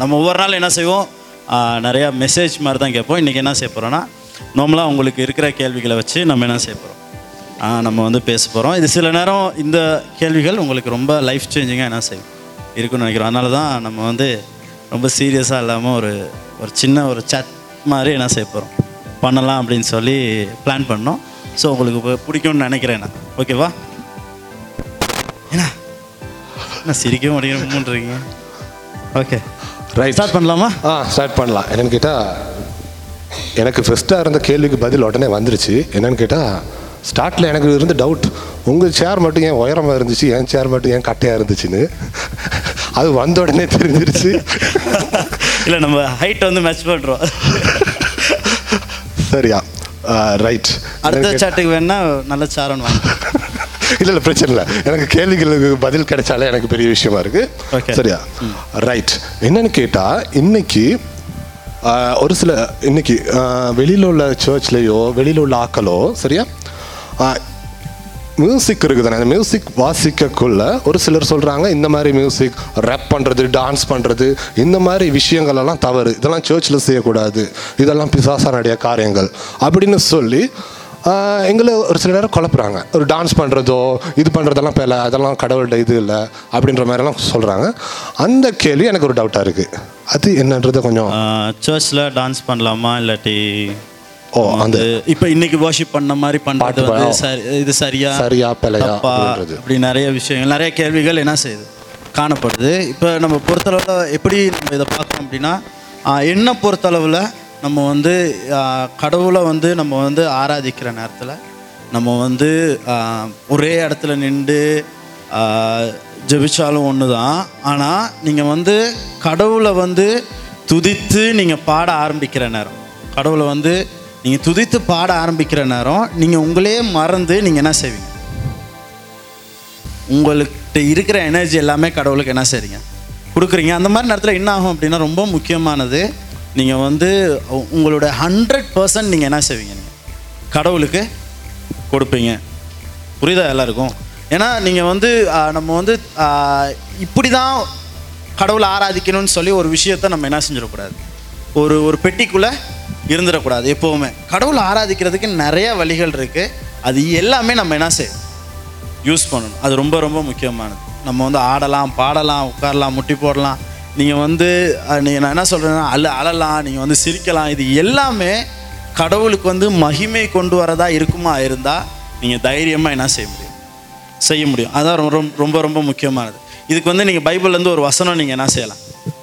நம்ம ஒவ்வொரு நாள் என்ன செய்வோம்? நிறையா நிறைய மெசேஜ் மாதிரி தான் கேட்போம். இன்றைக்கி என்ன செய்ய போகிறோன்னா நார்மலாக உங்களுக்கு இருக்கிற கேள்விகளை வச்சு நம்ம என்ன செய்ய போகிறோம் நம்ம வந்து பேச போகிறோம் இது சில நேரம் இந்த கேள்விகள் உங்களுக்கு ரொம்ப லைஃப் சேஞ்சிங்காக என்ன செய்யும்? இருக்குன்னு நினைக்கிறோம். அதனால தான் நம்ம வந்து ரொம்ப சீரியஸாக இல்லாமல் ஒரு ஒரு சின்ன ஒரு chat மாதிரி என்ன செய்ய போகிறோம் பண்ணலாம் அப்படின்னு சொல்லி பிளான் பண்ணோம். ஸோ உங்களுக்கு பிடிக்கும்னு நினைக்கிறேன் நான். ஓகேவா என்ன? என்ன சிரிக்க முடியும்ன்றீங்க ஓகே ரைட் ஸ்டார்ட் பண்ணலாமா? ஆ ஸ்டார்ட் பண்ணலாம். என்னன்னு கேட்டால் எனக்கு ஃபஸ்ட்டாக இருந்த கேள்விக்கு பதில் உடனே வந்துருச்சு. என்னன்னு கேட்டால் ஸ்டார்ட்டில் எனக்கு இருந்த டவுட் உங்கள் சேர் மட்டும் ஏன் உயரமாக இருந்துச்சு என் சேர் மட்டும் ஏன் கட்டையாக இருந்துச்சுன்னு? அது வந்த உடனே தெரிஞ்சிருச்சு. இல்லை நம்ம ஹைட் வந்து மேட்ச் பண்ணுறோம் சரியா. ரைட் அடுத்த சாட்டுக்கு வேணா நல்ல சாரன் வாங்க இல்லை இல்லை பிரச்சனை இல்லை. எனக்கு கேள்விகளுக்கு பதில் கிடைச்சாலே எனக்கு பெரிய விஷயமா இருக்கு. Okay. சரியா? ரைட் என்னன்னு கேட்டால் இன்னைக்கு ஒரு சில இன்னைக்கு வெளியில உள்ள சர்ச்லேயோ வெளியில உள்ள ஆக்களோ சரியா? மியூசிக் இருக்குதானே? அந்த மியூசிக் வாசிக்கக்குள்ள ஒரு சிலர் சொல்கிறாங்க இந்த மாதிரி மியூசிக் ரேப் பண்ணுறது டான்ஸ் பண்ணுறது இந்த மாதிரி விஷயங்கள் எல்லாம் தவறு. இதெல்லாம் சர்ச்சில் செய்யக்கூடாது. இதெல்லாம் பிசாசானுடைய காரியங்கள். அப்படின்னு சொல்லி எங்களை ஒரு சில நேரம் குழப்புறாங்க. ஒரு டான்ஸ் பண்ணுறதோ இது பண்ணுறதெல்லாம் இப்போ இல்லை அதெல்லாம் கடவுள்கிட்ட இது இல்லை அப்படின்ற மாதிரிலாம் சொல்கிறாங்க அந்த கேள்வி எனக்கு ஒரு டவுட்டாக இருக்குது அது என்னன்றது கொஞ்சம் சர்ச்சில் டான்ஸ் பண்ணலாமா இல்லாட்டி ஓ அந்த இப்போ இன்னைக்கு வாஷிப் பண்ண மாதிரி பாட்டு வந்து சரி இது சரியா சரியா, அப்படின்றது. அப்படி நிறைய விஷயங்கள் நிறைய கேள்விகள் என்ன செய்யுது? காணப்படுது. இப்போ நம்ம பொறுத்தளவில் எப்படி நம்ம இதை பார்க்கணும் அப்படின்னா என்னை பொறுத்தளவில் நம்ம வந்து கடவுளை வந்து நம்ம வந்து ஆராதிக்கிற நேரத்தில் நம்ம வந்து ஒரே இடத்துல நின்று ஜெபிச்சாலும் ஒன்று தான் ஆனால் நீங்கள் வந்து கடவுளை வந்து துதித்து நீங்கள் பாட ஆரம்பிக்கிற நேரம். கடவுளை வந்து நீங்கள் துதித்து பாட ஆரம்பிக்கிற நேரம் நீங்கள் உங்களே மறந்து நீங்கள் என்ன செய்வீங்க? உங்கள்கிட்ட இருக்கிற எனர்ஜி எல்லாமே கடவுளுக்கு என்ன செய்றீங்க? கொடுக்குறீங்க. அந்த மாதிரி நேரத்தில் என்ன ஆகும் அப்படின்னா ரொம்ப முக்கியமானது நீங்கள் வந்து உங்களோட ஹண்ட்ரட் பர்சன்ட் நீங்கள் என்ன செய்வீங்க? நீங்கள் கடவுளுக்கு கொடுப்பீங்க. புரியுதா எல்லாருக்கும்? ஏன்னா நீங்கள் வந்து நம்ம வந்து இப்படி தான் கடவுளை ஆராதிக்கணும்னு சொல்லி ஒரு விஷயத்த நம்ம என்ன செஞ்சிடக்கூடாது? ஒரு ஒரு பெட்டிக்குள்ளே இருந்துடக்கூடாது எப்போவுமே. கடவுளை ஆராதிக்கிறதுக்கு நிறைய வழிகள் இருக்குது அது எல்லாமே நம்ம என்ன செய்யும் யூஸ் பண்ணணும். அது ரொம்ப ரொம்ப முக்கியமானது. நம்ம வந்து ஆடலாம் பாடலாம் உட்காரலாம் முட்டி போடலாம். நீங்கள் வந்து நீங்கள் நான் என்ன சொல்கிறேன்னா அழ அழலாம் நீங்கள் வந்து சிரிக்கலாம். இது எல்லாமே கடவுளுக்கு வந்து மகிமை கொண்டு வரதா இருக்குமா இருந்தால் நீங்கள் தைரியமாக என்ன செய்ய முடியும்? செய்ய முடியும். அதான் ரொம்ப ரொம்ப- ரொம்ப ரொம்ப முக்கியமானது. இதுக்கு வந்து நீங்கள் பைபிள்லேருந்து ஒரு வசனம் நீங்கள் என்ன செய்யலாம்?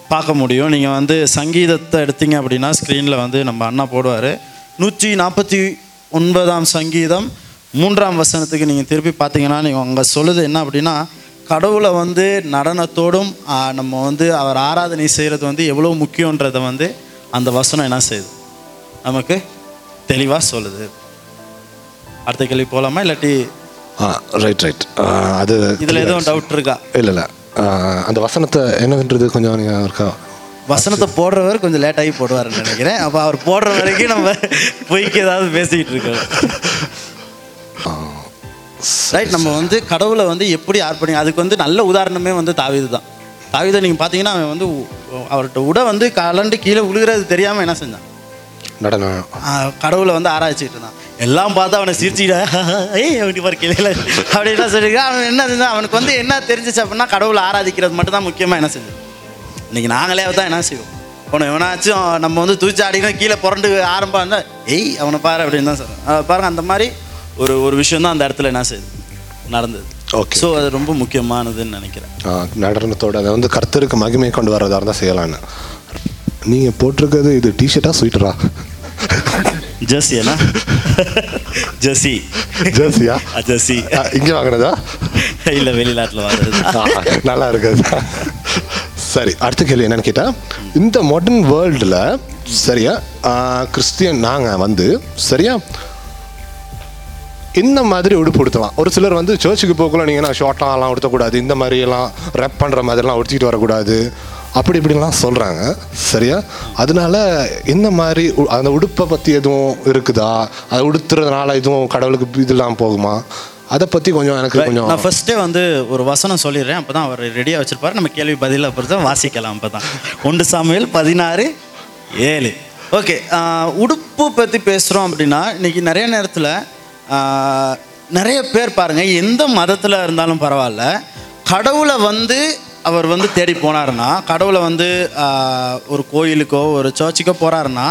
பார்க்க முடியும். நீங்கள் வந்து சங்கீதத்தை எடுத்தீங்க அப்படின்னா ஸ்க்ரீனில் வந்து நம்ம அண்ணா போடுவார். நூற்றி நாற்பத்தி ஒன்பதாம் சங்கீதம் மூன்றாம் வசனத்துக்கு நீங்கள் திருப்பி பார்த்தீங்கன்னா நீங்கள் அங்கே சொல்லுது என்ன அப்படின்னா கடவுளை வந்து நடனத்தோடும் நம்ம வந்து அவர் ஆராதனை செய்கிறது வந்து எவ்வளோ முக்கியன்றதை வந்து அந்த வசனம் என்ன செய்யுது? நமக்கு தெளிவாக சொல்லுது. அடுத்த கேள்வி போகலாமா இல்லாட்டி ரைட் ரைட் அது இதில் எதுவும் டவுட் இருக்கா? இல்லை இல்லை. அந்த வசனத்தை என்னன்றது கொஞ்சம் நீங்கள் இருக்கா? வசனத்தை போடுறவர் கொஞ்சம் லேட்டாகி போடுவாருன்னு நினைக்கிறேன். அப்போ அவர் போடுற வரைக்கும் நம்ம பொய்க்கு ஏதாவது பேசிக்கிட்டு இருக்கோம். ரைட் நம்ம வந்து கடவுளை வந்து எப்படி அர்ப்பணி அதுக்கு வந்து நல்ல உதாரணமே வந்து தாவீது தான். தாவீதை நீங்கள் பார்த்தீங்கன்னா அவன் வந்து அவர்கிட்ட உடை வந்து கலண்டு கீழே விழுகிறது தெரியாமல் என்ன செஞ்சான்? கடவுளை வந்து ஆராய்ச்சிட்டு இருந்தான். எல்லாம் பார்த்து அவனை சிரிச்சுக்கிட்ட ஏய் அப்படி பாரு கிளையில. அப்படின்னா சொல்லிட்டு அவன் என்ன செஞ்சான்? அவனுக்கு வந்து என்ன தெரிஞ்சிச்சு அப்படின்னா கடவுளை ஆராதிக்கிறது மட்டும் தான் முக்கியமாக என்ன செஞ்சது இன்னைக்கு நாங்களே தான் என்ன செய்வோம்? அவனை எவனாச்சும் நம்ம வந்து தூச்சி ஆடினா கீழே புரண்டு ஆரம்பம் இருந்தால் ஏய் அவனை பாரு அப்படின்னு தான் சொல்லுவேன் பாருங்க அந்த மாதிரி ஒரு ஒரு விஷயம் தான் அந்த இடத்துல என்ன செய்யுது நடந்தது. ஓகே ஸோ அது ரொம்ப முக்கியமானதுன்னு நினைக்கிறேன். நடனத்தோட அதை வந்து கர்த்தருக்கு மகிமை கொண்டு வரதா இருந்தால் செய்யலான்னு நீங்கள் போட்டிருக்கிறது இது டிஷர்ட்டா ஸ்வீட்டரா ஜெர்சி என்ன ஜெர்சி ஜெர்சியா ஜெர்சி இங்கே வாங்கினதா? இல்லை வெளிநாட்டில் வாங்குறது. நல்லா இருக்குது. சரி அடுத்த கேள்வி என்னன்னு கேட்டால் இந்த மாடர்ன் வேர்ல்டில் சரியா கிறிஸ்டியன் நாங்கள் வந்து சரியா இந்த மாதிரி உடுப்பு உடுத்தலாம் ஒரு சிலர் வந்து சர்ச்சுக்கு போகக்குள்ள நீங்கள் நான் ஷார்ட்டாலாம் உடுத்தக்கூடாது இந்த மாதிரி எல்லாம் ரேப் பண்ணுற மாதிரிலாம் உடுத்திட்டு வரக்கூடாது. அப்படி இப்படிலாம் சொல்கிறாங்க சரியா? அதனால இந்த மாதிரி அந்த உடுப்பை பற்றி எதுவும் இருக்குதா? அதை உடுத்துறதுனால எதுவும் கடவுளுக்கு இதெல்லாம் போகுமா? அதை பற்றி கொஞ்சம் எனக்கு கொஞ்சம் நான் ஃபர்ஸ்டே வந்து ஒரு வசனம் சொல்லிடுறேன். அப்போ தான் அவர் ரெடியாக வச்சிருப்பாரு. நம்ம கேள்வி பதில பொறுத்த வாசிக்கலாம் அப்போ தான் ஒன்று சாமுவேல் பதினாறு ஏழு. ஓகே உடுப்பு பற்றி பேசுகிறோம் அப்படின்னா இன்னைக்கு நிறைய நேரத்தில் நிறைய பேர் பாருங்கள் எந்த மதத்தில் இருந்தாலும் பரவாயில்ல. கடவுளை வந்து அவர் வந்து தேடி போனாருன்னா கடவுளை வந்து ஒரு கோயிலுக்கோ ஒரு சர்ச்சுக்கோ போகிறாருன்னா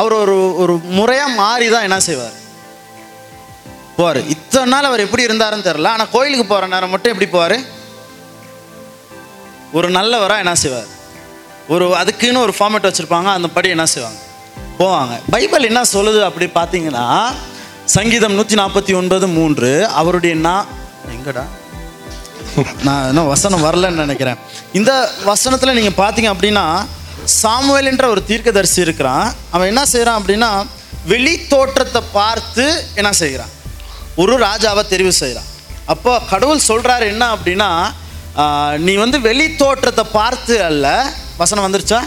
அவர் ஒரு ஒரு முறையாக மாறி தான் என்ன செய்வார்? போவார். இத்தனை நாள் அவர் எப்படி இருந்தாருன்னு தெரில ஆனால் கோயிலுக்கு போகிற நேரம் மட்டும் எப்படி போவார்? ஒரு நல்லவராக என்ன செய்வார்? ஒரு அதுக்குன்னு ஒரு ஃபார்மேட் வச்சுருப்பாங்க அந்த படி என்ன செய்வாங்க? போவாங்க. பைபிள் என்ன சொல்லுது அப்படி பார்த்தீங்கன்னா சங்கீதம் நூற்றி நாற்பத்தி ஒன்பது மூன்று. அவருடைய நான் எங்கடா? நான் இன்னும் வசனம் வரலன்னு நினைக்கிறேன். இந்த வசனத்தில் நீங்கள் பார்த்தீங்க அப்படின்னா சாமுவேல் என்ற ஒரு தீர்க்கதரிசி இருக்கிறான். அவன் என்ன செய்கிறான் அப்படின்னா வெளி தோற்றத்தை பார்த்து என்ன செய்கிறான்? ஒரு ராஜாவை தெரிவு செய்கிறான். அப்போ கடவுள் சொல்கிறாரு என்ன அப்படின்னா நீ வந்து வெளி தோற்றத்தை பார்த்து அல்ல. வசனம் வந்துருச்சா?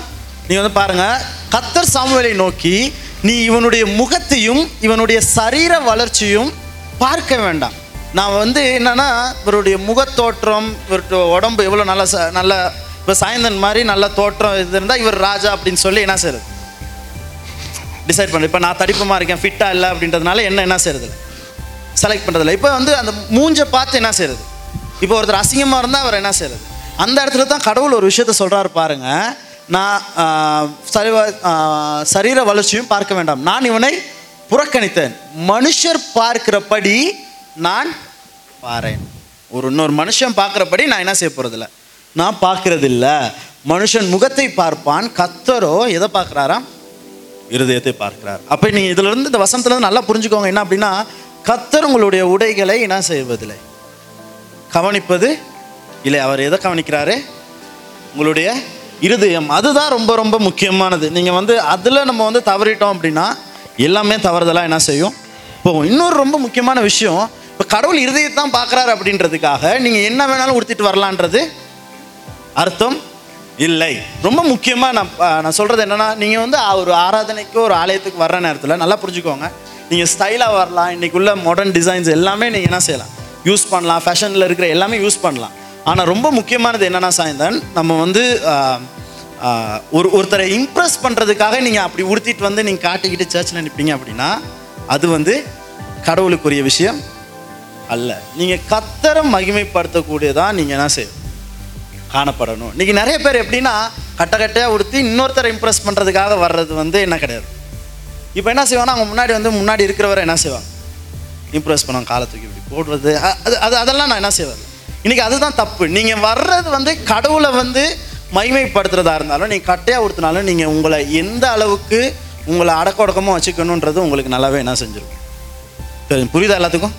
நீ வந்து பாருங்கள் கத்தர் சாமுவேலை நோக்கி நீ இவனுடைய முகத்தையும் இவனுடைய சரீர வளர்ச்சியும் பார்க்க வேண்டாம். நான் வந்து என்னன்னா இவருடைய முகத்தோற்றம் இவருடைய உடம்பு எவ்வளோ நல்ல ச நல்ல இப்போ சாயந்தன் மாதிரி நல்ல தோற்றம் இது இருந்தால் இவர் ராஜா அப்படின்னு சொல்லி என்ன செய்யுது டிசைட் பண்ணுறது இப்போ நான் தடிப்பமாக இருக்கேன் ஃபிட்டாக இல்லை அப்படின்றதுனால என்ன என்ன செய்யறது செலக்ட் பண்ணுறதில்ல இப்போ வந்து அந்த மூஞ்சை பார்த்து என்ன செய்யறது இப்போ ஒருத்தர் அசிங்கமாக இருந்தால் அவர் என்ன செய்யறது அந்த இடத்துல தான் கடவுள் ஒரு விஷயத்த சொல்கிறாரு பாருங்கள் நான் சரி சரீர வளர்ச்சியும் பார்க்க வேண்டாம். நான் இவனை புறக்கணித்தேன். மனுஷர் பார்க்கிறபடி நான் பாறேன். ஒரு இன்னொரு மனுஷன் பார்க்குறபடி நான் என்ன செய்ய போகிறதில்ல நான் பார்க்கறதில்ல. மனுஷன் முகத்தை பார்ப்பான். கத்தரோ எதை பார்க்குறாராம்? இருதயத்தை பார்க்கிறார். அப்போ நீங்கள் இதிலிருந்து இந்த வசனத்துல இருந்து நல்லா புரிஞ்சுக்கோங்க. என்ன அப்படின்னா கத்தர் உங்களுடைய உடைகளை என்ன செய்வதில்லை. கவனிப்பது இல்லை. அவர் எதை கவனிக்கிறாரு? உங்களுடைய இருதயம் அதுதான் ரொம்ப ரொம்ப முக்கியமானது. நீங்கள் வந்து அதில் நம்ம வந்து தவறிட்டோம் அப்படின்னா எல்லாமே தவறுதலாக என்ன செய்யும்? இப்போ இன்னொரு ரொம்ப முக்கியமான விஷயம் இப்போ கடவுள் இருதயத்தான் பார்க்குறாரு அப்படின்றதுக்காக நீங்கள் என்ன வேணாலும் உடுத்திட்டு வரலான்றது அர்த்தம் இல்லை. ரொம்ப முக்கியமாக நான் நான் சொல்கிறது என்னென்னா நீங்கள் வந்து ஒரு ஆராதனைக்கு ஒரு ஆலயத்துக்கு வர்ற நேரத்தில் நல்லா புரிஞ்சுக்கோங்க. நீங்கள் ஸ்டைலாக வரலாம் இன்றைக்குள்ள மாடர்ன் டிசைன்ஸ் எல்லாமே நீங்கள் என்ன செய்யலாம்? யூஸ் பண்ணலாம் ஃபேஷனில் இருக்கிற எல்லாமே யூஸ் பண்ணலாம். ஆனால் ரொம்ப முக்கியமானது என்னென்னா சாயந்தன் நம்ம வந்து ஒரு ஒருத்தரை இம்ப்ரெஸ் பண்ணுறதுக்காக நீங்கள் அப்படி உடுத்திட்டு வந்து நீங்கள் காட்டிக்கிட்டு சர்ச்சில் நிற்பீங்க அப்படின்னா அது வந்து கடவுளுக்குரிய விஷயம் அல்ல. நீங்கள் கத்தரை மகிமைப்படுத்தக்கூடியதான் நீங்கள் என்ன செய்யும் காணப்படணும். இன்னைக்கு நிறைய பேர் எப்படின்னா கட்ட கட்டையாக உடுத்தி இன்னொருத்தரை இம்ப்ரெஸ் பண்ணுறதுக்காக வர்றது வந்து என்ன கிடையாது. இப்போ என்ன செய்வாங்கன்னா அவங்க முன்னாடி வந்து முன்னாடி இருக்கிறவரை என்ன செய்வாங்க? இம்ப்ரெஸ் பண்ணுவாங்க. காலத்துக்கு இப்படி போடுறது. அது அது அதெல்லாம் நான் என்ன செய்வேன்? இன்னைக்கு அதுதான் தப்பு. நீங்கள் வர்றது வந்து கடவுளை வந்து மைமைப்படுத்துறதா இருந்தாலும் நீங்கள் கட்டையாக உடுத்தினாலும் நீங்கள் உங்களை எந்த அளவுக்கு உங்களை அடக்கொடக்கமாக வச்சுக்கணுன்றது உங்களுக்கு நல்லாவே என்ன செஞ்சிருக்கும் சரி புரியுதா எல்லாத்துக்கும்?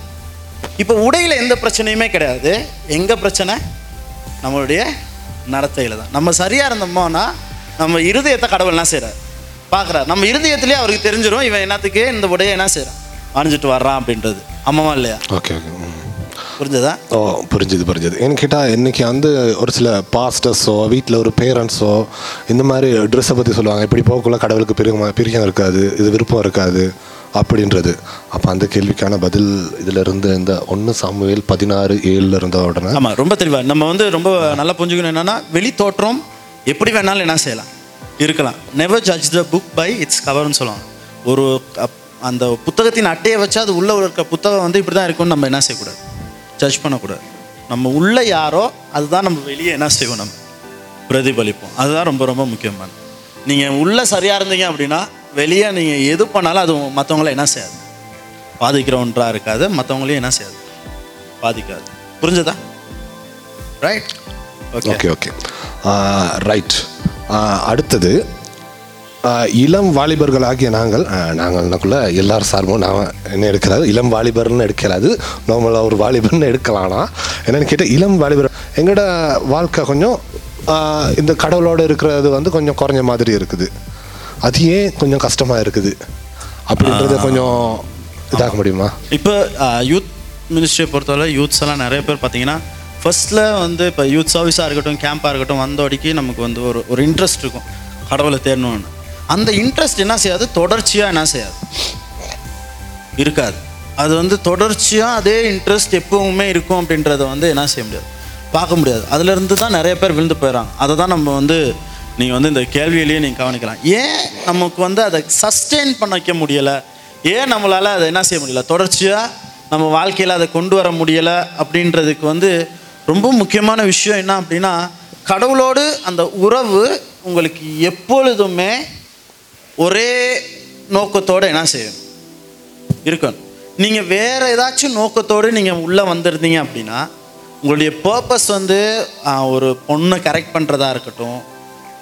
இப்போ உடையில் எந்த பிரச்சனையுமே கிடையாது. எங்கே பிரச்சனை? நம்மளுடைய நடத்தையில் தான். நம்ம சரியாக இருந்தோமோனா நம்ம இருதயத்தை கடவுள் என்ன செய்கிறார் பார்க்குறார் நம்ம இருதயத்திலே அவருக்கு தெரிஞ்சிடும் இவன் என்னத்துக்கு இந்த உடையை என்ன செய்கிறான் அணிஞ்சிட்டு வர்றான் அப்படின்றது. ஆமாவா இல்லையா? Okay okay. புரிஞ்சதா? ஓ புரிஞ்சுது புரிஞ்சுது. ஏன்னு கேட்டால் இன்றைக்கி வந்து ஒரு சில பாஸ்டர்ஸோ வீட்டில் ஒரு பேரண்ட்ஸோ இந்த மாதிரி ட்ரெஸ்ஸை பற்றி சொல்லுவாங்க. இப்படி போகக்குள்ள கடவுளுக்கு பிரியம் பிரியம் இருக்காது இது விருப்பம் இருக்காது அப்படின்றது. அப்போ அந்த கேள்விக்கான பதில் இதில் இருந்து இந்த ஒன்று சாமுவேல் பதினாறு ஏழில் இருந்த உடனே. ஆமாம் ரொம்ப தெளிவாக நம்ம வந்து ரொம்ப நல்லா புரிஞ்சுக்கணும் என்னன்னா வெளி தோற்றம் எப்படி வேணாலும் என்ன செய்யலாம். இருக்கலாம். Never judge the book by its கவர்னு சொல்லுவாங்க. ஒரு அந்த புத்தகத்தின் அட்டையை வச்சு அது உள்ள இருக்க புத்தகம் வந்து இப்படி தான் இருக்கும்னு நம்ம என்ன செய்யக்கூடாது? ஜட்ஜ் பண்ணக்கூடாது. நம்ம உள்ள யாரோ அதுதான் நம்ம வெளியே என்ன செய்வோம் நம்ம? பிரதிபலிப்போம். அதுதான் ரொம்ப ரொம்ப முக்கியமானது. நீங்கள் உள்ள சரியாக இருந்தீங்க அப்படின்னா வெளியே நீங்கள் எது பண்ணாலும் அது மற்றவங்கள என்ன செய்யாது. பாதிக்கிற ஒன்றாக இருக்காது மற்றவங்களையும் என்ன செய்யாது. பாதிக்காது. புரிஞ்சதா? Right okay okay okay right அடுத்தது இளம் வாலிபர்களாகிய நாங்கள் ஆ, நாங்கள்னாக்குள்ள எல்லார் சார்பும் நான் என்ன எடுக்கிறாரு? இளம் வாலிபர்னு எடுக்கலாது நார்மலாக ஒரு வாலிபர்னு எடுக்கலாம்னா என்னன்னு கேட்டால் இளம் வாலிபர் எங்களோட வாழ்க்கை கொஞ்சம் இந்த கடவுளோட இருக்கிறது வந்து கொஞ்சம் குறைஞ்ச மாதிரி இருக்குது. அது ஏன் கொஞ்சம் கஷ்டமாக இருக்குது? அப்படின்றத கொஞ்சம் இதாக்க முடியுமா? இப்போ யூத் மினிஸ்ட்ரியை பொறுத்தவரை யூத்ஸ் எல்லாம் நிறைய பேர் பார்த்தீங்கன்னா ஃபர்ஸ்ட்டில் வந்து இப்போ யூத் சர்வீஸாக இருக்கட்டும் கேம்பாக இருக்கட்டும் வந்தோடிக்கு நமக்கு வந்து ஒரு ஒரு இன்ட்ரெஸ்ட் இருக்கும். கடவுளை தேடணும்னு. அந்த இன்ட்ரெஸ்ட் என்ன செய்யாது? தொடர்ச்சியாக என்ன செய்யாது? இருக்காது. அது வந்து தொடர்ச்சியாக அதே இன்ட்ரெஸ்ட் எப்பவுமே இருக்கும் அப்படின்றத வந்து என்ன செய்ய முடியாது? பார்க்க முடியாது. அதுலேருந்து தான் நிறைய பேர் விழுந்து போயிடறாங்க. அதை தான் நம்ம வந்து நீங்கள் வந்து இந்த கேள்வியிலேயே நீங்கள் கவனிக்கலாம். ஏன் நமக்கு வந்து அதை சஸ்டெயின் பண்ண வைக்க முடியலை? ஏன் நம்மளால் அதை என்ன செய்ய முடியல? தொடர்ச்சியாக நம்ம வாழ்க்கையில் அதை கொண்டு வர முடியலை? அப்படின்றதுக்கு வந்து ரொம்ப முக்கியமான விஷயம் என்ன அப்படின்னா கடவுளோடு அந்த உறவு உங்களுக்கு எப்பொழுதுமே ஒரே நோக்கத்தோடு என்ன செய்யும் இருக்கணும். நீங்கள் வேறு ஏதாச்சும் நோக்கத்தோடு நீங்கள் உள்ளே வந்திருந்தீங்க அப்படின்னா உங்களுடைய பர்பஸ் வந்து ஒரு பொண்ணை கரெக்ட் பண்ணுறதா இருக்கட்டும்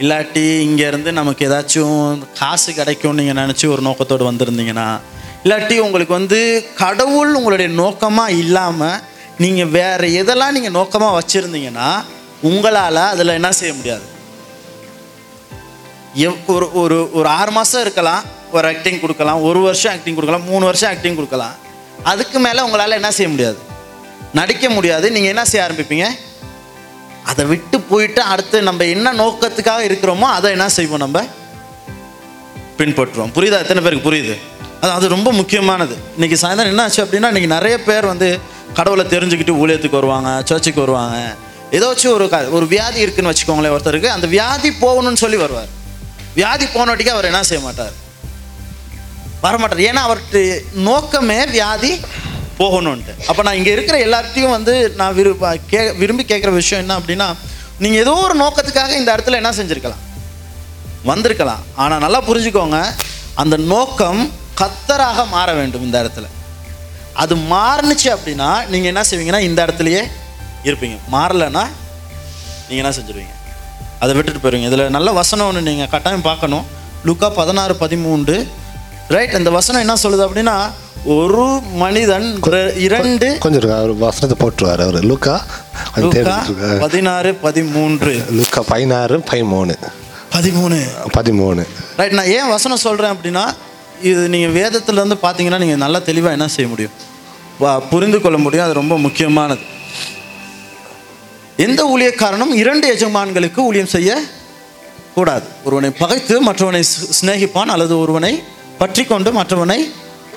இல்லாட்டி இங்கேருந்து நமக்கு ஏதாச்சும் காசு கிடைக்கும்னு நீங்கள் நினச்சி ஒரு நோக்கத்தோடு வந்திருந்தீங்கன்னா இல்லாட்டி உங்களுக்கு வந்து கடவுள் உங்களுடைய நோக்கமாக இல்லாமல் நீங்கள் வேறு எதெல்லாம் நீங்கள் நோக்கமாக வச்சுருந்தீங்கன்னா உங்களால் அதில் என்ன செய்ய முடியாது? எவ் ஒரு ஒரு ஒரு ஆறு மாதம் இருக்கலாம் ஒரு ஆக்டிங் கொடுக்கலாம் ஒரு வருஷம் ஆக்டிங் கொடுக்கலாம் மூணு வருஷம் ஆக்டிங் கொடுக்கலாம். அதுக்கு மேலே உங்களால் என்ன செய்ய முடியாது? நடிக்க முடியாது. நீங்கள் என்ன செய்ய ஆரம்பிப்பீங்க? அதை விட்டு போயிட்டு அடுத்து நம்ம என்ன நோக்கத்துக்காக இருக்கிறோமோ அதை என்ன செய்வோம் நம்ம? பின்பற்றுவோம். புரியுதா? எத்தனை பேருக்கு புரியுது? அது அது ரொம்ப முக்கியமானது. இன்னைக்கு சாயந்தரம் என்ன ஆச்சு அப்படின்னா இன்னைக்கு நிறைய பேர் வந்து கடவுளை தெரிஞ்சுக்கிட்டு ஊழியத்துக்கு வருவாங்க சர்ச்சுக்கு வருவாங்க. ஏதாச்சும் ஒரு க- ஒரு வியாதி இருக்குன்னு வச்சுக்கோங்களேன் ஒருத்தருக்கு. அந்த வியாதி போகணும்னு சொல்லி வருவார். வியாதி போனோட்டிக்கு அவர் என்ன செய்ய மாட்டார்? வரமாட்டார். ஏன்னா அவர்கிட்ட நோக்கமே வியாதி போகணுன்ட்டு அப்போ நான் இங்கே இருக்கிற எல்லார்ட்டையும் வந்து நான் விரும்ப கே விரும்பி கேட்குற விஷயம் என்ன அப்படின்னா நீங்கள் ஏதோ ஒரு நோக்கத்துக்காக இந்த இடத்துல என்ன செஞ்சுருக்கலாம்? வந்திருக்கலாம். ஆனால் நல்லா புரிஞ்சுக்கோங்க அந்த நோக்கம் கத்தராக மாற வேண்டும் இந்த இடத்துல. அது மாறுனுச்சு அப்படின்னா நீங்கள் என்ன செய்வீங்கன்னா இந்த இடத்துலையே இருப்பீங்க. மாறலைன்னா நீங்கள் என்ன செஞ்சுருவீங்க? அதை விட்டுட்டு போயிருவீங்க இதில் நல்ல வசனம் ஒன்று நீங்கள் கட்டாயம் பார்க்கணும். லுக்கா பதினாறு பதிமூன்று. ரைட் அந்த வசனம் என்ன சொல்லுது அப்படின்னா ஒரு மனிதன் இரண்டு கொஞ்சம் வசனத்தை போட்டுருவார் அவர். லுக்கா. பதினாறு பதிமூன்று. லுக்கா பதினாறு பதிமூணு. பதிமூணு. பதிமூணு. ரைட் நான் ஏன் வசனம் சொல்கிறேன் அப்படின்னா இது நீங்கள் வேதத்துலேருந்து பார்த்தீங்கன்னா நீங்கள் நல்லா தெளிவாக என்ன செய்ய முடியும்? புரிந்து கொள்ள முடியும். அது ரொம்ப முக்கியமானது. எந்த ஊழியக்காரனும் இரண்டு எஜமான்களுக்கு ஊழியம் செய்ய கூடாது. ஒருவனை பகைத்து மற்றவனை சிநேகிப்பான் அல்லது ஒருவனை பற்றி கொண்டு மற்றவனை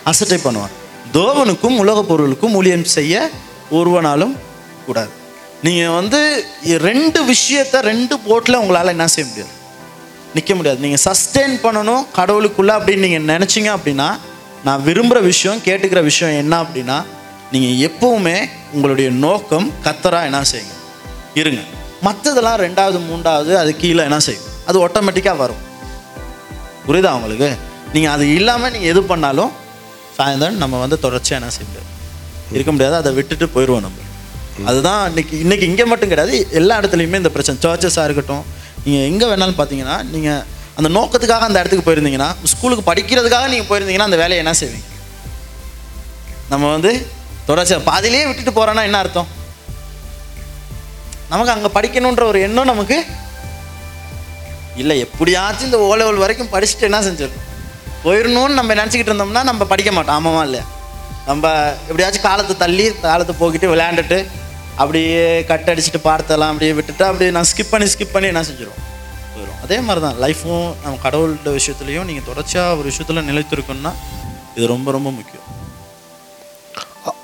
அசட்டை பண்ணுவான். தோவனுக்கும் உலகப் பொருளுக்கும் ஊழியம் செய்ய ஒருவனாலும் கூடாது. நீங்கள் வந்து ரெண்டு விஷயத்த ரெண்டு போட்டில் உங்களால் என்ன செய்ய முடியாது. நிற்க முடியாது. நீங்கள் சஸ்டெயின் பண்ணணும் கடவுளுக்குள்ளே அப்படின்னு நீங்கள் நினச்சிங்க அப்படின்னா நான் விரும்புகிற விஷயம் கேட்டுக்கிற விஷயம் என்ன அப்படின்னா நீங்கள் எப்பவுமே உங்களுடைய நோக்கம் கத்தரா என்ன செய்யுங்க. இருங்க. மற்றதெல்லாம் ரெண்டாவது மூன்றாவது அது கீழே என்ன செய்யும்? அது ஆட்டோமேட்டிக்காக வரும். புரியுதா உங்களுக்கு? நீங்கள் அது இல்லாமல் நீங்கள் எது பண்ணாலும் சாயந்தரம் நம்ம வந்து தொடர்ச்சியாக என்ன செய்ய இருக்க முடியாது அதை விட்டுட்டு போயிடுவோம் நம்ம. அதுதான் இன்னைக்கு இன்னைக்கு இங்கே மட்டும் கிடையாது எல்லா இடத்துலையுமே இந்த பிரச்சனை. சர்ச்சஸாக இருக்கட்டும் நீங்கள் எங்கே வேணாலும் பார்த்தீங்கன்னா நீங்கள் அந்த நோக்கத்துக்காக அந்த இடத்துக்கு போயிருந்தீங்கன்னா ஸ்கூலுக்கு படிக்கிறதுக்காக நீங்கள் போயிருந்தீங்கன்னா அந்த வேலையை என்ன செய்வீங்க? நம்ம வந்து தொடர்ச்சியாக பாதியிலே விட்டுட்டு போகிறோன்னா என்ன அர்த்தம்? நமக்கு அங்கே படிக்கணுன்ற ஒரு எண்ணம் நமக்கு இல்லை. எப்படியாச்சும் இந்த ஓ லெவல் வரைக்கும் படிச்சுட்டு என்ன செஞ்சிடணும்? போயிடணும்னு நம்ம நினச்சிக்கிட்டு இருந்தோம்னா நம்ம படிக்க மாட்டோம். ஆமாவா இல்லையா? நம்ம எப்படியாச்சும் காலத்தை தள்ளி காலத்தை போக்கிட்டு விளையாண்டுட்டு அப்படியே கட் அடிச்சுட்டு பார்த்தெல்லாம் அப்படியே விட்டுட்டு அப்படியே நான் ஸ்கிப் பண்ணி ஸ்கிப் பண்ணி என்ன செஞ்சிடும் போயிடும் அதே மாதிரி தான் லைஃப்பும் நம்ம கடவுளோட விஷயத்துலையும் நீங்கள் தொடர்ச்சியாக ஒரு விஷயத்தில் நிலைத்திருக்கணும்னா இது ரொம்ப ரொம்ப முக்கியம்.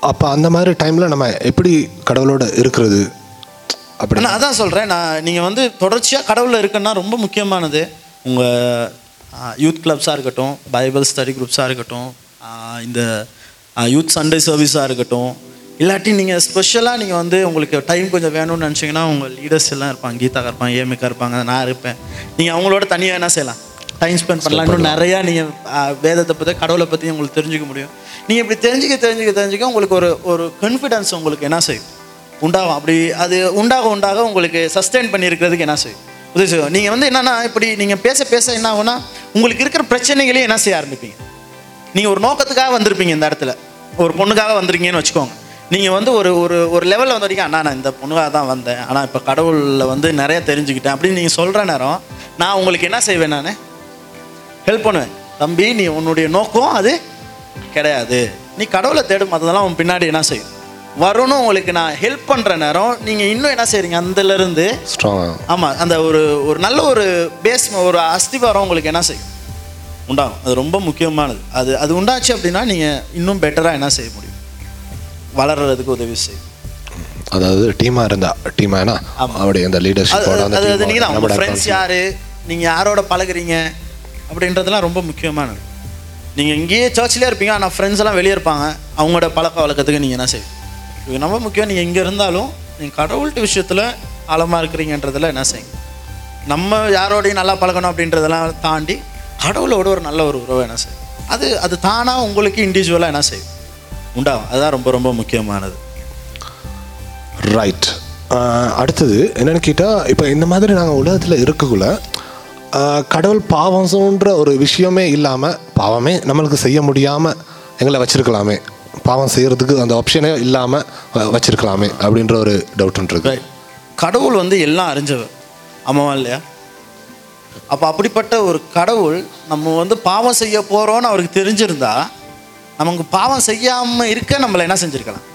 அப்போ அந்த மாதிரி டைமில் நம்ம எப்படி கடவுளோட இருக்கிறது? அப்படி நான் அதான் சொல்கிறேன் நான் நீங்கள் வந்து தொடர்ச்சியாக கடவுளில் இருக்குன்னா ரொம்ப முக்கியமானது உங்கள் யூத் கிளப்ஸாக இருக்கட்டும் பைபிள் ஸ்டடி குரூப்ஸாக இருக்கட்டும் இந்த யூத் சண்டே சர்வீஸாக இருக்கட்டும் இல்லாட்டி நீங்கள் ஸ்பெஷலாக நீங்கள் வந்து உங்களுக்கு டைம் கொஞ்சம் வேணும்னு நினச்சிங்கன்னா உங்கள் லீடர்ஸ் எல்லாம் இருப்பாங்க கீதா இருப்பாங்க ஏமிக்கா இருப்பாங்க நான் இருப்பேன். நீங்கள் அவங்களோட தனியாக என்ன செய்யலாம். டைம் ஸ்பெண்ட் பண்ணலாம். இன்னும் நிறையா நீங்கள் வேதத்தை பற்றி கடவுளை பற்றி உங்களுக்கு தெரிஞ்சுக்க முடியும். நீங்கள் இப்படி தெரிஞ்சுக்க தெரிஞ்சுக்க தெரிஞ்சுக்க உங்களுக்கு ஒரு ஒரு கான்ஃபிடன்ஸ் உங்களுக்கு என்ன செய்யும்? உண்டாகும். அப்படி அது உண்டாக உண்டாக உங்களுக்கு சஸ்டெயின் பண்ணியிருக்கிறதுக்கு என்ன செய்யும்? உதவி செய்யும். நீங்கள் வந்து என்னென்னா இப்படி நீங்கள் பேச பேச என்ன ஆகும்னா உங்களுக்கு இருக்கிற பிரச்சனைகளையும் என்ன செய்ய ஆரம்பிப்பீங்க. நீங்கள் ஒரு நோக்கத்துக்காக வந்திருப்பீங்க இந்த இடத்துல. ஒரு பொண்ணுக்காக வந்திருக்கீங்கன்னு வச்சுக்கோங்க. நீங்கள் வந்து ஒரு ஒரு ஒரு லெவலில் வந்து வரைக்கும் அண்ணா நான் இந்த பொண்ணுக்காக தான் வந்தேன். ஆனால் இப்போ கடவுளில் வந்து நிறைய தெரிஞ்சுக்கிட்டேன். அப்படின்னு நீங்கள் சொல்கிற நேரம் நான் உங்களுக்கு என்ன செய்வேன் நான்? ஹெல்ப் பண்ணுவேன். தம்பி நீ உன்னுடைய நோக்கம் அது கிடையாது. நீ கடவுளை தேடும் அதெல்லாம் உன் பின்னாடி என்ன செய்யும்? வரணும் உங்களுக்கு நான் ஹெல்ப் பண்ணுற நேரம். நீங்கள் இன்னும் என்ன செய்றீங்க? அந்தலேருந்து ஸ்ட்ராங் ஆமாம் அந்த ஒரு ஒரு நல்ல ஒரு பேஸ் ஒரு அஸ்திவாரம் உங்களுக்கு என்ன செய்யும்? உண்டாகும். அது ரொம்ப முக்கியமானது. அது அது உண்டாச்சு அப்படின்னா நீங்கள் இன்னும் பெட்டராக என்ன செய்ய முடியும்? வளர்றதுக்கு உதவி செய்யும். அதாவது டீமா இருந்தா டீமானா அப்படி அந்த லீடர்ஷிப்போட அது- அது நீங்கள் தான். உங்கள் ஃப்ரெண்ட்ஸ் யார்? நீங்கள் யாரோட பழகுறீங்க? அப்படின்றதெல்லாம் ரொம்ப முக்கியமானது. நீங்கள் இங்கேயே சர்ச்லேயே இருப்பீங்க. ஆனால் ஃப்ரெண்ட்ஸ் எல்லாம் வெளியே இருப்பாங்க. அவங்களோட பழக்க வழக்கத்துக்கு நீங்கள் என்ன செய்வீங்க? இது ரொம்ப முக்கியம். நீங்கள் இங்கே இருந்தாலும் நீங்கள் கடவுள்கிட்ட விஷயத்தில் ஆழமாக இருக்கிறீங்கன்றதில் என்ன செய்யுங்க? நம்ம யாரோடையும் நல்லா பழகணும் அப்படின்றதெல்லாம் தாண்டி கடவுளோட ஒரு நல்ல ஒரு உறவை என்ன செய்யும் அது அது தானாக உங்களுக்கு இண்டிவிஜுவலாக என்ன செய்யும்? உண்டாகும் அதுதான் ரொம்ப ரொம்ப முக்கியமானது. ரைட் அடுத்தது என்னன்னு கேட்டால் இப்போ இந்த மாதிரி நாங்கள் உலகத்தில் இருக்கக்குள்ள கடவுள் பாவம்ன்ற ஒரு விஷயமே இல்லாமல் பாவமே நம்மளுக்கு செய்ய முடியாமல் எங்களை வச்சுருக்கலாமே. பாவம் செய்யறதுக்கு அந்த ஆப்ஷனே இல்லாமல் வச்சிருக்கலாமே அப்படின்ற ஒரு டவுட் இருக்கு. கடவுள் வந்து எல்லாம் அறிஞ்சவர். ஆமாவா இல்லையா? அப்போ அப்படிப்பட்ட ஒரு கடவுள் நம்ம வந்து பாவம் செய்ய போகிறோன்னு அவருக்கு தெரிஞ்சிருந்தா நமக்கு பாவம் செய்யாமல் இருக்க நம்மளை என்ன செஞ்சுருக்கலாம்?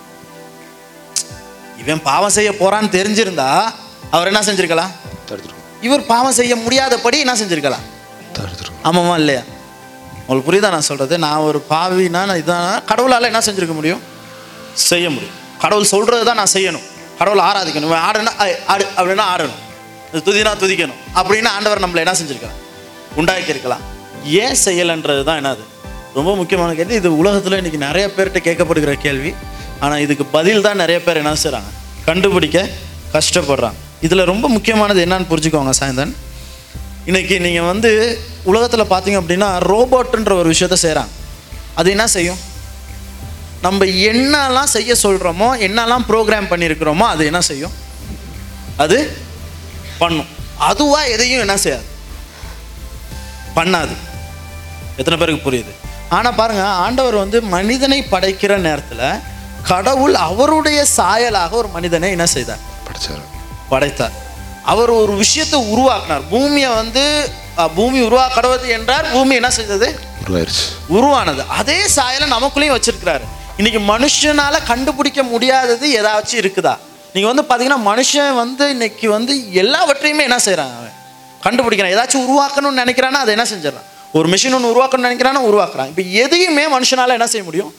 இவன் பாவம் செய்ய போகிறான்னு தெரிஞ்சிருந்தா அவர் என்ன செஞ்சிருக்கலாம்? இவர் பாவம் செய்ய முடியாதபடி என்ன செஞ்சிருக்கலாம்? ஆமாவா இல்லையா? உங்களுக்கு புரியுதா நான் சொல்கிறது நான் ஒரு பாவினா நான் இதான் கடவுளால் என்ன செஞ்சுருக்க முடியும்? செய்ய முடியும். கடவுள் சொல்கிறது தான் நான் செய்யணும். கடவுளை ஆராதிக்கணும். ஆடுனா ஆடு அப்படின்னா ஆடணும். இது துதினா துதிக்கணும். அப்படின்னு ஆண்டவர் நம்மளை என்ன செஞ்சுருக்கலாம் உண்டாக்கி இருக்கலாம் ஏன் செய்யலைன்றது தான் என்னது? ரொம்ப முக்கியமான கேள்வி. இது உலகத்தில் இன்றைக்கி நிறைய பேர்கிட்ட கேட்கப்படுகிற கேள்வி. ஆனால் இதுக்கு பதில் தான் நிறைய பேர் என்ன செய்கிறாங்க கண்டுபிடிக்க கஷ்டப்படுறாங்க. இதில் ரொம்ப முக்கியமானது என்னன்னு புரிஞ்சுக்கோங்க சாயந்தன். இன்னைக்கு நீங்கள் வந்து உலகத்தில் பார்த்தீங்க அப்படின்னா ரோபோட்டுன்ற ஒரு விஷயத்த செய்கிறாங்க அது என்ன செய்யும்? நம்ம என்னெல்லாம் செய்ய சொல்கிறோமோ என்னெல்லாம் ப்ரோக்ராம் பண்ணியிருக்கிறோமோ அது என்ன செய்யும்? அது பண்ணும். அதுவாக எதையும் என்ன செய்யாது. பண்ணாது. எத்தனை பேருக்கு புரியுது? ஆனால் பாருங்க ஆண்டவர் வந்து மனிதனை படைக்கிற நேரத்தில் கடவுள் அவருடைய சாயலாக ஒரு மனிதனை என்ன செய்தார்? படைத்தார். அவர் ஒரு விஷயத்தை உருவாக்கினார். பூமியை வந்து பூமி உருவாக்கடுவது என்றார் பூமி என்ன செய்தது? உருவாயிருச்சு. உருவானது. அதே சாயலை நமக்குள்ளேயும் வச்சிருக்கிறாரு. இன்னைக்கு மனுஷனால கண்டுபிடிக்க முடியாதது ஏதாச்சும் இருக்குதா? நீங்க வந்து பாத்தீங்கன்னா மனுஷன் வந்து இன்னைக்கு வந்து எல்லாவற்றையுமே என்ன செய்றான் அவன்? கண்டுபிடிக்கிறான். ஏதாச்சும் உருவாக்கணும்னு நினைக்கிறானா அதை என்ன செஞ்சிடறான்? ஒரு மிஷின் ஒன்று உருவாக்கணும்னு நினைக்கிறானா உருவாக்குறான். இப்போ எதையுமே மனுஷனால என்ன செய்ய முடியும்?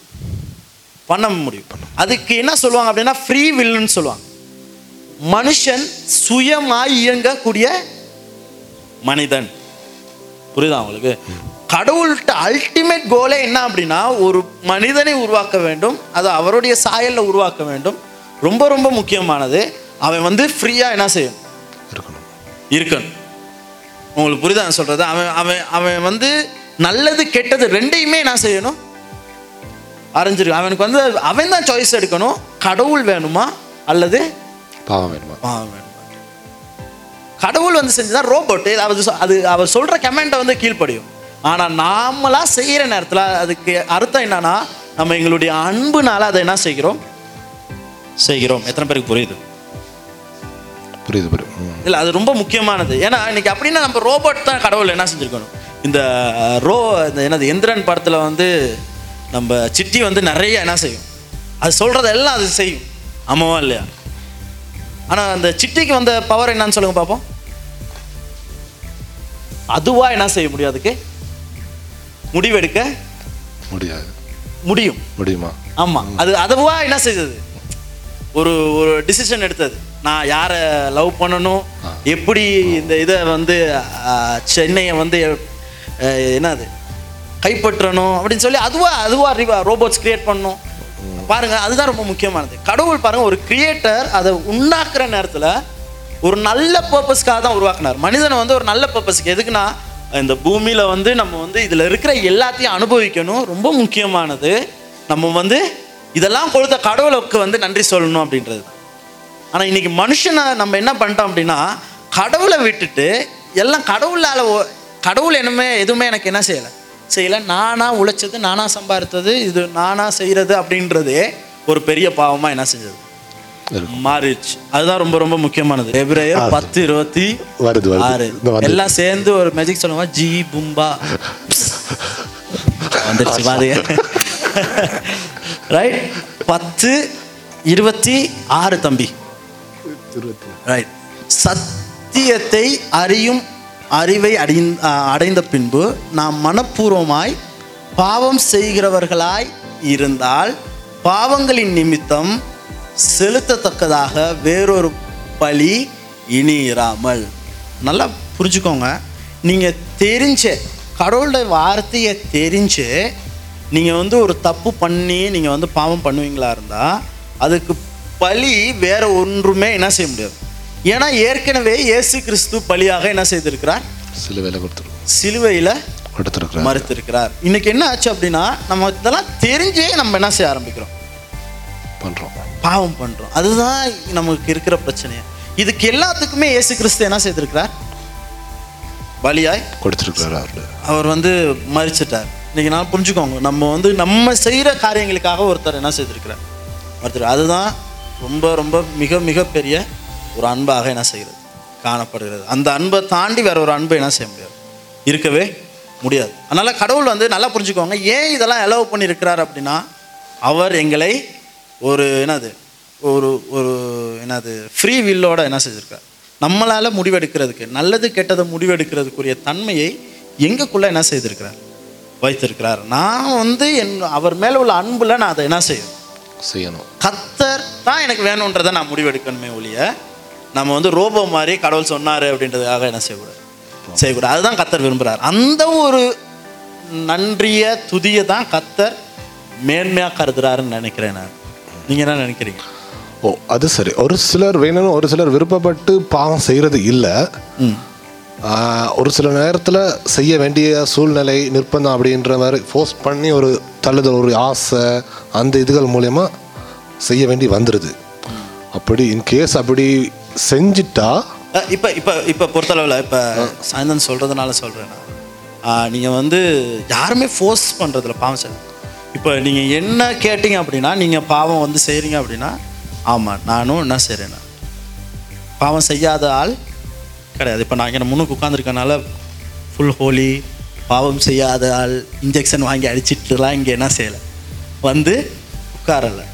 பண்ண முடியும். அதுக்கு என்ன சொல்லுவாங்க அப்படின்னா ஃப்ரீ வில்லுன்னு சொல்லுவாங்க. மனுஷன் சுயமாய் இயங்கக்கூடிய மனிதன். புரியுதா உங்களுக்கு? கடவுள்கிட்ட அல்டிமேட் கோலே என்ன அப்படின்னா ஒரு மனிதனை உருவாக்க வேண்டும் அது அவருடைய சாயல்ல உருவாக்க வேண்டும். ரொம்ப ரொம்ப முக்கியமானது. அவன் வந்து ஃப்ரீயா என்ன செய்யணும் இருக்கணும். இருக்கணும். உங்களுக்கு புரியுதா நான் சொல்றது? அவன் அவன் அவன் வந்து நல்லது கெட்டது ரெண்டையுமே என்ன செய்யணும்? அறிஞ்சிருக்கு அவனுக்கு வந்து அவன் தான் சாய்ஸ் எடுக்கணும். கடவுள் வேணுமா? அல்லது பாவம் வேணுமா? பாவம் வேணுமா? கடவுள் வந்து செஞ்சுதான் ரோபோட் அது அது அவர் சொல்ற கமெண்ட்டை வந்து கீழ்ப்படியும். ஆனா நாமளா செய்யற நேரத்துல அதுக்கு அர்த்தம் என்னன்னா நம்ம எங்களுடைய அன்புனால அதை என்ன செய்கிறோம்? செய்கிறோம். எத்தனை பேருக்கு புரியுது? புரியுது புரியுது. இல்லை அது ரொம்ப முக்கியமானது. ஏன்னா இன்னைக்கு அப்படின்னா நம்ம ரோபோட் தான் கடவுள் என்ன செஞ்சுருக்கணும்? இந்த ரோ இந்த என்னது எந்திரன் படத்தில் வந்து நம்ம சிட்டி வந்து நிறைய என்ன செய்யும்? அது சொல்கிறதெல்லாம் அது செய்யும். ஆமாவா இல்லையா? ஆனால் அந்த சிட்டிக்கு வந்த பவர் என்னன்னு சொல்லுங்க பார்ப்போம் அதுவா என்ன செய்ய முடியும் அதுக்கு? முடிவெடுக்க? முடியாது. முடியும். முடியுமா? ஆமாம் அது அதுவா என்ன செய்தது? ஒரு ஒரு டிசிஷன் எடுத்தது. நான் யாரை லவ் பண்ணணும்? எப்படி இந்த இதை வந்து சென்னையை வந்து என்னது? கைப்பற்றணும் அப்படின்னு சொல்லி அதுவா அதுவா அறிவா ரோபோட்ஸ் கிரியேட் பண்ணணும். பாருங்க அதுதான் ரொம்ப முக்கியமானது. கடவுள் பாருங்க ஒரு கிரியேட்டர் அதை உண்டாக்குற நேரத்தில் ஒரு நல்ல பர்பஸ்க்காக தான் உருவாக்குனார். மனிதனை வந்து ஒரு நல்ல பர்பஸ்க்கு எதுக்குன்னா இந்த பூமியில் வந்து நம்ம வந்து இதில் இருக்கிற எல்லாத்தையும் அனுபவிக்கணும். ரொம்ப முக்கியமானது நம்ம வந்து இதெல்லாம் கொடுத்த கடவுளுக்கு வந்து நன்றி சொல்லணும் அப்படின்றது. ஆனால் இன்னைக்கு மனுஷனை நம்ம என்ன பண்ணிட்டோம் அப்படின்னா கடவுளை விட்டுட்டு எல்லாம் கடவுளால் கடவுள் என்னமே எதுவுமே எனக்கு என்ன செய்யலை. செய்யலை நானா உழைச்சது நானாக சம்பாதித்தது இது நானாக செய்கிறது அப்படின்றதே ஒரு பெரிய பாவமாக என்ன செஞ்சது? மாறிடுச்சு அதுதான் ரொம்ப ரொம்ப முக்கியமானது. எபிரேயர் பத்து இருபத்தி வருது. ஆறு. எல்லாம் சேர்ந்து ஒரு மேஜிக் சொல்லுவாங்க ஜி பும்பா. வந்துருச்சு பாருங்க. ரைட் பத்து இருபத்தி ஆறு தம்பி. ரைட் சத்தியத்தை அறியும் அறிவை அடைந் அடைந்த பின்பு நாம் மனப்பூர்வமாய் பாவம் செய்கிறவர்களாய் இருந்தால் பாவங்களின் நிமித்தம் செலுத்தத்தக்கதாக வேறொரு பலி இனி இராமல் நல்லா புரிஞ்சுக்கோங்க. நீங்கள் தெரிஞ்ச கடவுளுடைய வார்த்தையை தெரிஞ்சு நீங்கள் வந்து ஒரு தப்பு பண்ணி நீங்கள் வந்து பாவம் பண்ணுவீங்களா இருந்தால் அதுக்கு பலி வேற ஒன்றுமே என்ன செய்ய முடியாது. ஏன்னா ஏற்கனவே இயேசு கிறிஸ்து பலியாக என்ன செய்திருக்கிறார்? சில வேலை கொடுத்துருக்கோம் சிலுவையில் கொடுத்துருக்குறேன் மறுத்திருக்கிறார். இன்னைக்கு என்ன ஆச்சு அப்படின்னா நம்ம இதெல்லாம் தெரிஞ்சே நம்ம என்ன செய்ய ஆரம்பிக்கிறோம். பண்ணுறோம் பாவம் பண்றோம். அதுதான் நமக்கு இருக்கிற பிரச்சனை இதுக்கு எல்லாத்துக்குமே இயேசு கிறிஸ்து என்ன செய்திருக்கிறார்? பலியாய் கொடுத்துருக்குறாரு அவரு. அவர் வந்து மறிச்சிட்டார் இன்னைக்கு நான் புரிஞ்சுக்கோங்க நம்ம வந்து நம்ம செய்கிற காரியங்களுக்காக ஒருத்தர் என்ன செய்திருக்கிறார்? ஒருத்தர் அதுதான் ரொம்ப ரொம்ப மிக மிக பெரிய ஒரு அன்பாக என்ன செய்கிறது? காணப்படுகிறது. அந்த அன்பை தாண்டி வேற ஒரு அன்பை என்ன செய்ய முடியாது? இருக்கவே முடியாது. அதனால கடவுள் வந்து நல்லா புரிஞ்சுக்கோங்க ஏன் இதெல்லாம் அலோவ் பண்ணியிருக்கிறார் அப்படின்னா அவர் எங்களை ஒரு என்னது? ஒரு ஒரு என்னது? ஃப்ரீ வில்லோட என்ன செஞ்சிருக்கார் நம்மளால முடிவெடுக்கிறதுக்கு நல்லது கெட்டதை முடிவெடுக்கிறதுக்குரிய தன்மையை எங்கக்குள்ள என்ன செய்திருக்கிறார்? வைத்திருக்கிறார். நான் வந்து என் அவர் மேல உள்ள அன்புல நான் அதை என்ன செய்யணும்? செய்யணும். கத்தர் தான் எனக்கு வேணுன்றதை நான் முடிவெடுக்கணுமே ஒழிய நம்ம வந்து ரோபோ மாதிரி கடவுள் சொன்னாரு அப்படின்றதுக்காக என்ன செய்யக்கூடாது? செய்யக்கூடாது. அதுதான் கத்தர் விரும்புகிறார் அந்த ஒரு நன்றிய துதியை தான் கத்தர் மேன்மையா கருதுறாருன்னு நினைக்கிறேன் நான். நீங்க என்ன நினைக்கிறீங்க? ஓ அது சரி. ஒரு சிலர் வேணும்னு ஒரு சிலர் விருப்பப்பட்டு பாவம் செய்கிறது இல்லை. ஒரு சில நேரத்தில் செய்ய வேண்டிய சூழ்நிலை நிர்பந்தம் அப்படின்ற மாதிரி ஃபோர்ஸ் பண்ணி ஒரு தள்ளுதல் ஒரு ஆசை அந்த இதுகள் மூலயமா செய்ய வேண்டி வந்துடுது அப்படி இன்கேஸ் அப்படி செஞ்சிட்டா இப்ப இப்ப இப்ப பொறுத்தளவில் இப்ப சாயந்தரம் சொல்றதுனால சொல்றேன் நான். ஆஹ் நீங்க வந்து யாருமே ஃபோர்ஸ் பண்றதில்ல பாவம் செய்ய இப்போ நீங்கள் என்ன கேட்டீங்க அப்படின்னா நீங்கள் பாவம் வந்து செய்கிறீங்க அப்படின்னா ஆமாம் நானும் என்ன செய்கிறேன்னா பாவம் செய்யாத ஆள் கிடையாது. இப்போ நான் இங்கே முன்னுக்கு உட்காந்துருக்கனால ஃபுல் ஹோலி பாவம் செய்யாத ஆள் இன்ஜெக்ஷன் வாங்கி அடிச்சிட்டுலாம் இங்கே என்ன செய்யலை. வந்து உட்காரலை.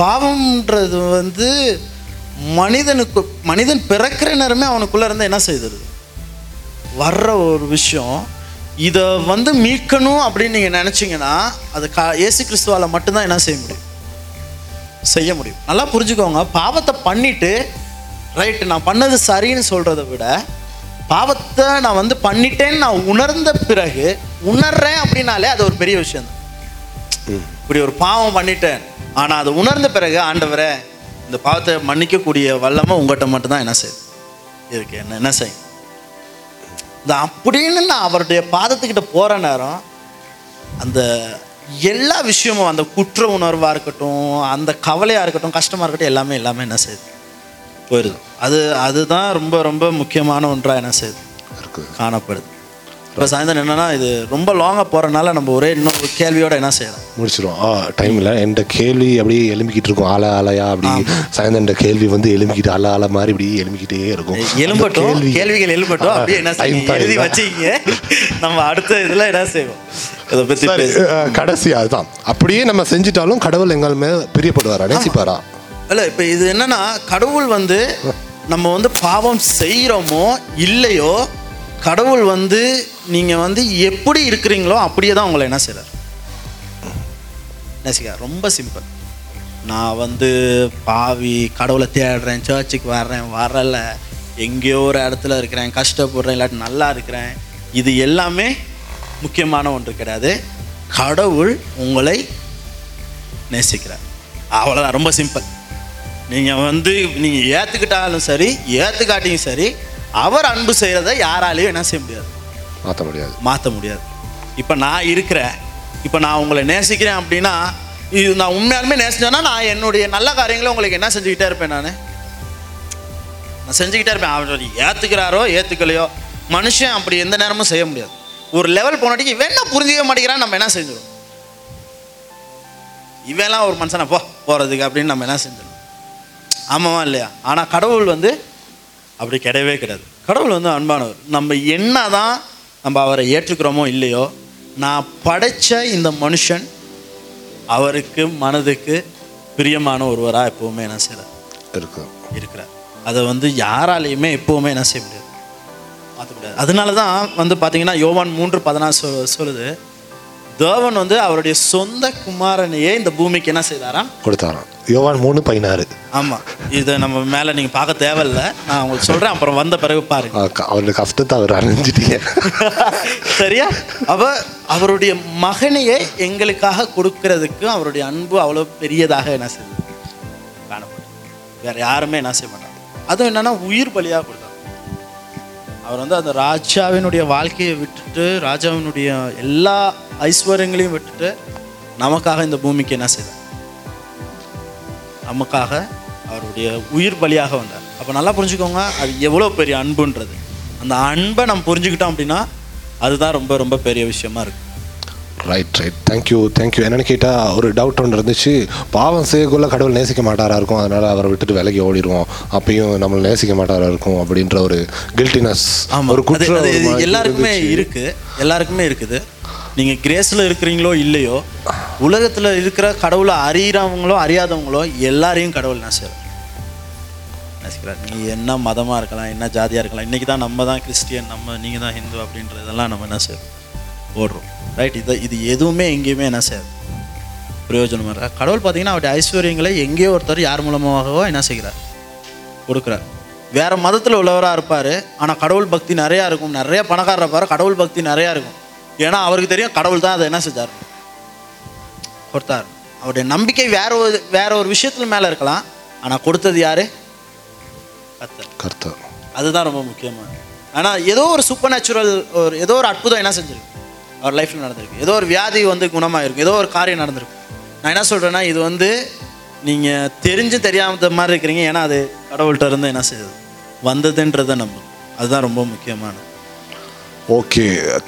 பாவம்ன்றது வந்து மனிதனுக்கு மனிதன் பிறக்கிற நேரமே அவனுக்குள்ளே இருந்து என்ன செய்தது? வர்ற ஒரு விஷயம் இதை வந்து மீட்கணும் அப்படின்னு நீங்கள் நினச்சிங்கன்னா அது கா ஏசு கிறிஸ்துவால் மட்டும்தான் என்ன செய்ய முடியும்? செய்ய முடியும். நல்லா புரிஞ்சுக்கோங்க. பாவத்தை பண்ணிவிட்டு ரைட்டு நான் பண்ணது சரின்னு சொல்கிறத விட பாவத்தை நான் வந்து பண்ணிட்டேன்னு நான் உணர்ந்த பிறகு உணர்றேன் அப்படின்னாலே அது ஒரு பெரிய விஷயம் இப்படி ஒரு பாவம் பண்ணிட்டேன் ஆனால் அதை உணர்ந்த பிறகு ஆண்டவரே இந்த பாவத்தை மன்னிக்கக்கூடிய வல்லமை உங்கள்கிட்ட மட்டும்தான் என்ன செய்யுது? இருக்கு என்ன என்ன செய்யும்? அப்படின்னு நான் அவருடைய பாதத்துக்கிட்ட போகிற நேரம் அந்த எல்லா விஷயமும் அந்த குற்ற உணர்வாக இருக்கட்டும் அந்த கவலையாக இருக்கட்டும் கஷ்டமாக இருக்கட்டும் எல்லாமே எல்லாமே என்ன செய்யுது? போயிடுது. அது அதுதான் ரொம்ப ரொம்ப முக்கியமான ஒன்றாக என்ன செய்யுது? காணப்படுது. இப்போ சாயந்தரம் என்னன்னா இது ரொம்ப லாங்காக போகிறனால நம்ம ஒரே இன்னொரு கேள்வியோட என்ன செய்யலாம்? முடிச்சிடும் ஆ டைமில் எந்த கேள்வி அப்படியே எழும்பிக்கிட்டு இருக்கும். ஆல ஆலையா அப்படி சாயந்தரம் இந்த கேள்வி வந்து எழும்பிக்கிட்டு அல அல மாதிரி இப்படி எழும்பிக்கிட்டே இருக்கும். எலும்பட்டும் கேள்விகள் எழும்பட்டும். அப்படியே என்ன செய்யுங்க எழுதி. வச்சுக்கிங்க. நம்ம அடுத்த இதில் என்ன செய்வோம்? இதை பற்றி கடைசி அதுதான். அப்படியே நம்ம செஞ்சிட்டாலும் கடவுள் எங்கள் மேல் பிரியப்படுவாரா? நேசிப்பாரா? இல்லை இப்போ இது என்னன்னா கடவுள் வந்து நம்ம வந்து பாவம் செய்கிறோமோ இல்லையோ கடவுள் வந்து நீங்கள் வந்து எப்படி இருக்கிறீங்களோ அப்படியே தான் உங்களை என்ன செய்கிறார் நேசிக்கா ரொம்ப சிம்பிள் நான் வந்து பாவி கடவுளை தேடுறேன் சர்ச்சுக்கு வர்றேன் வரல. எங்கேயோ ஒரு இடத்துல இருக்கிறேன் கஷ்டப்படுறேன் இல்லாட்டி நல்லா இருக்கிறேன். இது எல்லாமே முக்கியமான ஒன்று கிடையாது. கடவுள் உங்களை நேசிக்கிறார். அவ்வளோதான் ரொம்ப சிம்பிள் நீங்கள் வந்து நீங்கள் ஏற்றுக்கிட்டாலும் சரி ஏற்றுக்காட்டியும் சரி அவர் அன்பு செய்கிறத யாராலையும் என்ன செய்ய முடியாது. மாற்ற முடியாது. மாற்ற முடியாது. இப்போ நான் இருக்கிறேன் இப்போ நான் உங்களை நேசிக்கிறேன் அப்படின்னா இது நான் உண்மையாலுமே நேசிச்சேன்னா நான் என்னுடைய நல்ல காரியங்களை உங்களுக்கு என்ன செஞ்சுக்கிட்டே இருப்பேன் நான்? நான் செஞ்சுக்கிட்டே இருப்பேன். அவர் ஏற்றுக்கிறாரோ ஏற்றுக்கலையோ மனுஷன் அப்படி எந்த நேரமும் செய்ய முடியாது. ஒரு லெவல் போனாட்டிக்கு இவன் என்ன புரிஞ்சிக்க மாட்டேங்கிறான் நம்ம என்ன செஞ்சிடும் இவெல்லாம் ஒரு மனுஷனை போ போகிறதுக்கு அப்படின்னு நம்ம என்ன செஞ்சிடும் ஆமாவா இல்லையா? ஆனால் கடவுள் வந்து அப்படி கிடையவே கிடையாது. கடவுள் வந்து அன்பானவர். நம்ம என்ன தான் நம்ம அவரை ஏற்றுக்கிறோமோ இல்லையோ நான் படைச்ச இந்த மனுஷன் அவருக்கு மனதுக்கு பிரியமான ஒருவராக எப்போவுமே என்ன செய்கிறார் இருக்கு இருக்கிறார். அதை வந்து யாராலையுமே எப்போவுமே என்ன செய்ய முடியாது. மாற்ற முடியாது. அதனால தான் வந்து பார்த்தீங்கன்னா யோவான் மூன்று பதினாறு சொ சொல்லுது தேவன் வந்து அவருடைய சொந்த குமாரனையே இந்த பூமிக்கு என்ன செய்தாராம்? கொடுத்தாராம். யோவான் மூணு பதினாறு. ஆமாம் இதை நம்ம மேலே நீங்கள் பார்க்க தேவையில்ல. நான் உங்களுக்கு சொல்கிறேன் அப்புறம் வந்த பிறகு பாருங்க. அவருடைய கஷ்டத்தை அவர் அறிஞ்சிட்டீங்க. சரியா? அவ அவருடைய மகனையே எங்களுக்காக கொடுக்கறதுக்கு அவருடைய அன்பு அவ்வளோ பெரியதாக என்ன செய்யுது காணப்படும். வேற யாருமே என்ன செய்ய மாட்டாங்க. அதுவும் என்னன்னா உயிர் பலியாக கொடுத்தாங்க. அவர் வந்து அந்த ராஜாவினுடைய வாழ்க்கையை விட்டுட்டு ராஜாவினுடைய எல்லா ஐஸ்வர்யங்களையும் விட்டுட்டு நமக்காக இந்த பூமிக்கு என்ன செய்தார்? நமக்காக அவருடைய உயிர் பலியாக வந்தார். அப்போ நல்லா புரிஞ்சுக்கோங்க அது எவ்வளோ பெரிய அன்புன்றது. அந்த அன்பை நம்ம புரிஞ்சுக்கிட்டோம் அப்படின்னா அதுதான் ரொம்ப ரொம்ப பெரிய விஷயமா இருக்கு. ரைட் ரைட் தேங்க்யூ தேங்க்யூ என்னன்னு கேட்டால் ஒரு டவுட் ஒன்று இருந்துச்சு. பாவம் செய்யக்குள்ள கடவுள் நேசிக்க மாட்டாரா இருக்கும். அதனால் அவரை விட்டுட்டு விலகி ஓடிடுவோம் அப்பயும் நம்மளை நேசிக்க மாட்டாரா இருக்கும் அப்படின்ற ஒரு கில்ட்டினஸ் ஒரு அது குற்ற அது ஒரு மாதிரி எல்லாருக்குமே இருந்துச்சு. இருக்கு. எல்லாருக்குமே இருக்குது. நீங்கள் கிரேஸில் இருக்கிறீங்களோ இல்லையோ உலகத்தில் இருக்கிற கடவுளை அறிகிறவங்களோ அறியாதவங்களோ எல்லாரையும் கடவுள் நேசிக்கிறார் நேசிக்கிறார் நீ என்ன மதமாக இருக்கலாம் என்ன ஜாதியாக இருக்கலாம் இன்றைக்கி தான் நம்ம தான் கிறிஸ்டியன் நம்ம நீங்கள் தான் ஹிந்து அப்படின்றதெல்லாம் நம்ம என்ன செய்யறோம் ஓடுறோம். ரைட் இதை இது எதுவுமே எங்கேயுமே என்ன செய்யாது. பிரயோஜனமாக இருக்கா? கடவுள் பார்த்தீங்கன்னா அவருடைய ஐஸ்வர்யங்களை எங்கேயோ ஒருத்தர் யார் மூலமாகவோ என்ன செய்கிறார்? கொடுக்குறார். வேறு மதத்தில் உள்ளவராக இருப்பார் ஆனால் கடவுள் பக்தி நிறையா இருக்கும். நிறைய பணக்காரர் இருப்பார் கடவுள் பக்தி நிறையா இருக்கும். ஏன்னா அவருக்கு தெரியும் கடவுள் தான் அதை என்ன செஞ்சார்? கொடுத்தார். அவருடைய நம்பிக்கை வேற ஒரு வேற ஒரு விஷயத்துல மேலே இருக்கலாம். ஆனால் கொடுத்தது யாரு? கத்தர் கர்த்தர். அதுதான் ரொம்ப முக்கியமானது ஆனால் ஏதோ ஒரு சூப்பர் நேச்சுரல் ஒரு ஏதோ ஒரு அற்புதம் என்ன செஞ்சிருக்கு? அவர் லைஃப்பில் நடந்திருக்கு. ஏதோ ஒரு வியாதி வந்து குணமாயிருக்கும் ஏதோ ஒரு காரியம் நடந்திருக்கு. நான் என்ன சொல்கிறேன்னா இது வந்து நீங்கள் தெரிஞ்சு தெரியாத மாதிரி இருக்கிறீங்க. ஏன்னா அது கடவுள்கிட்ட இருந்து என்ன செய்யுது வந்ததுன்றதை நம்ப அதுதான் ரொம்ப முக்கியமானது. ஓகே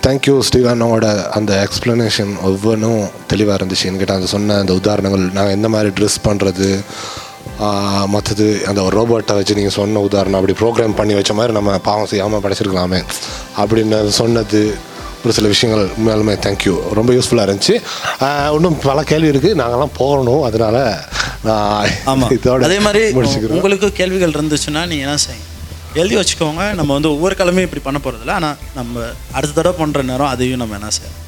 தேங்க்யூ ஸ்டீவனோட அந்த எக்ஸ்ப்ளனேஷன் ஒவ்வொன்றும் தெளிவாக இருந்துச்சு. என்கிட்ட அந்த சொன்ன அந்த உதாரணங்கள் நாங்கள் எந்த மாதிரி ட்ரெஸ் பண்ணுறது மற்றது அந்த ரோபோட்டை வச்சு நீங்கள் சொன்ன உதாரணம் அப்படி ப்ரோக்ராம் பண்ணி வச்ச மாதிரி நம்ம பாவம் செய்யாமல் படைச்சிருக்கலாமே அப்படின்னு சொன்னது ஒரு சில விஷயங்கள் உண்மையாலுமே தேங்க்யூ ரொம்ப யூஸ்ஃபுல்லாக இருந்துச்சு. இன்னும் பல கேள்வி இருக்குது நாங்கள்லாம் போகணும் அதனால நான் இதோட அதே மாதிரி உங்களுக்கு கேள்விகள் இருந்துச்சுன்னா நீங்கள் என்ன செய்யுங்க எழுதி வச்சுக்கோங்க. நம்ம வந்து ஒவ்வொரு கிழமையும் இப்படி பண்ண போகிறதில்ல ஆனால் நம்ம அடுத்த தடவை பண்ணுற நேரம் அதையும் நம்ம என்ன செய்யலாம்?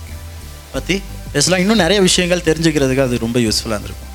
பற்றி பேசலாம். இன்னும் நிறைய விஷயங்கள் தெரிஞ்சுக்கிறதுக்கு அது ரொம்ப யூஸ்ஃபுல்லாக இருந்திருக்கும்.